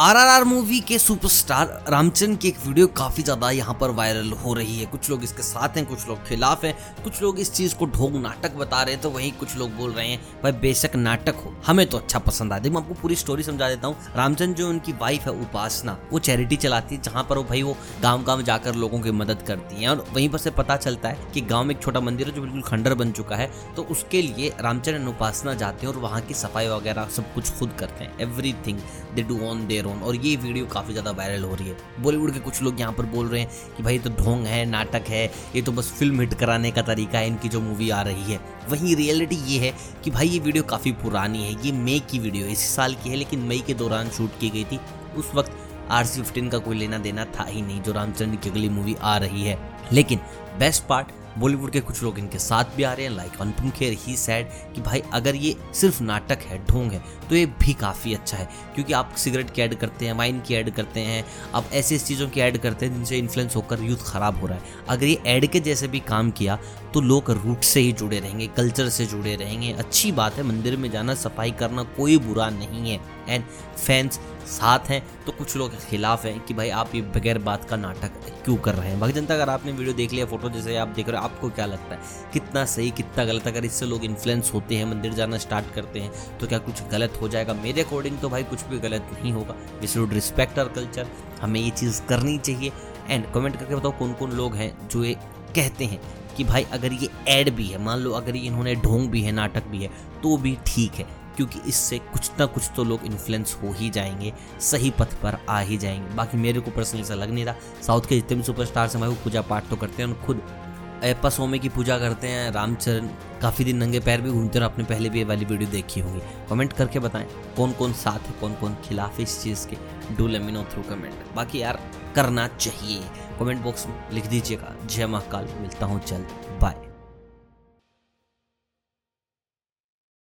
RRR movie के superstar Ramchandra की एक वीडियो काफ़ी ज़्यादा यहाँ पर वायरल हो रही है। कुछ लोग इसके साथ हैं, कुछ लोग खिलाफ हैं। कुछ लोग इस चीज़ को ढोंग नाटक बता रहे हैं तो वहीं कुछ लोग बोल रहे हैं, भाई, बेशक नाटक हो। हमें तो अच्छा पसंद आता है मैं आपको पूरी स्टोरी समझा देता हूँ। रामचंद्र जो उनकी वाइफ है, उपासना, वो चैरिटी चलाती है, जहाँ पर वो भाई वो गाँव गाँव जाकर लोगों की मदद करती है। और वहीं पर से पता चलता है कि गाँव में एक छोटा मंदिर है, जो बिल्कुल खंडर बन चुका है। तो उसके लिए रामचंद्र उपासना जाते हैं और वहाँ की सफ़ाई वगैरह सब कुछ खुद करते हैं। Everything they do on their own और ये वीडियो काफ़ी ज़्यादा वायरल हो रही है। बॉलीवुड के कुछ लोग यहाँ पर बोल रहे हैं कि भाई तो ढोंग है, नाटक है, ये तो बस फ़िल्म हिट कराने का तरीका है, इनकी जो मूवी आ रही है। वहीं रियलिटी ये है कि भाई ये वीडियो काफ़ी पुरानी है, ये मई की वीडियो इसी साल की है, लेकिन मई के दौरान शूट की गई थी। उस वक्त आर सी फिफ्टीन का कोई लेना देना था ही नहीं, जो रामचंद्र की अगली मूवी आ रही है। लेकिन बेस्ट पार्ट बॉलीवुड के कुछ लोग इनके साथ भी आ रहे हैं like Anupam Kher he said कि भाई, अगर ये सिर्फ़ नाटक है, ढोंग है तो ये भी काफ़ी अच्छा है, क्योंकि आप सिगरेट की ऐड करते हैं वाइन की ऐड करते हैं, आप ऐसी ऐसी चीज़ों की ऐड करते हैं जिनसे इन्फ्लुएंस होकर यूथ ख़राब हो रहा है। अगर ये ऐड के जैसे भी काम किया तो लोग रूट से ही जुड़े रहेंगे कल्चर से जुड़े रहेंगे। अच्छी बात है, मंदिर में जाना, सफ़ाई करना कोई बुरा नहीं है। एंड फैंस साथ हैं तो कुछ लोग खिलाफ हैं कि भाई आप ये बगैर बात का नाटक क्यों कर रहे हैं? भक्त जनता अगर आपने वीडियो देख लिया, फ़ोटो जैसे आप देख रहे हो, आपको क्या लगता है? कितना सही, कितना गलत? अगर इससे लोग इन्फ्लुएंस होते हैं, मंदिर जाना स्टार्ट करते हैं तो क्या कुछ गलत हो जाएगा? मेरे अकॉर्डिंग तो भाई कुछ भी गलत नहीं होगा। We should respect our culture हमें ये चीज़ करनी चाहिए। एंड कमेंट करके बताओ कौन कौन लोग हैं जो ये कहते हैं कि भाई अगर ये एड भी है, मान लो अगर ये इन्होंने ढोंग भी है, नाटक भी है तो भी ठीक है। क्योंकि इससे कुछ ना कुछ तो लोग इन्फ्लुएंस हो ही जाएँगे, सही पथ पर आ ही जाएँगे। बाकी मेरे को पर्सनली ऐसा लग नहीं रहा। साउथ के जितने भी सुपरस्टार्स हैं वो पूजा पाठ तो करते हैं और खुद ऐप्पा सोमे की पूजा करते हैं रामचरण काफ़ी दिन नंगे पैर भी घूमते हैं आपने पहले भी ये वाली वीडियो देखी होगी। कमेंट करके बताएँ कौन कौन साथ है कौन कौन खिलाफ है इस चीज़ के? डू लेमिनो थ्रू कमेंट बाकी यार, करना चाहिए। कमेंट बॉक्स में लिख दीजिएगा। जय महाकाल, मिलता हूँ जल्द बाय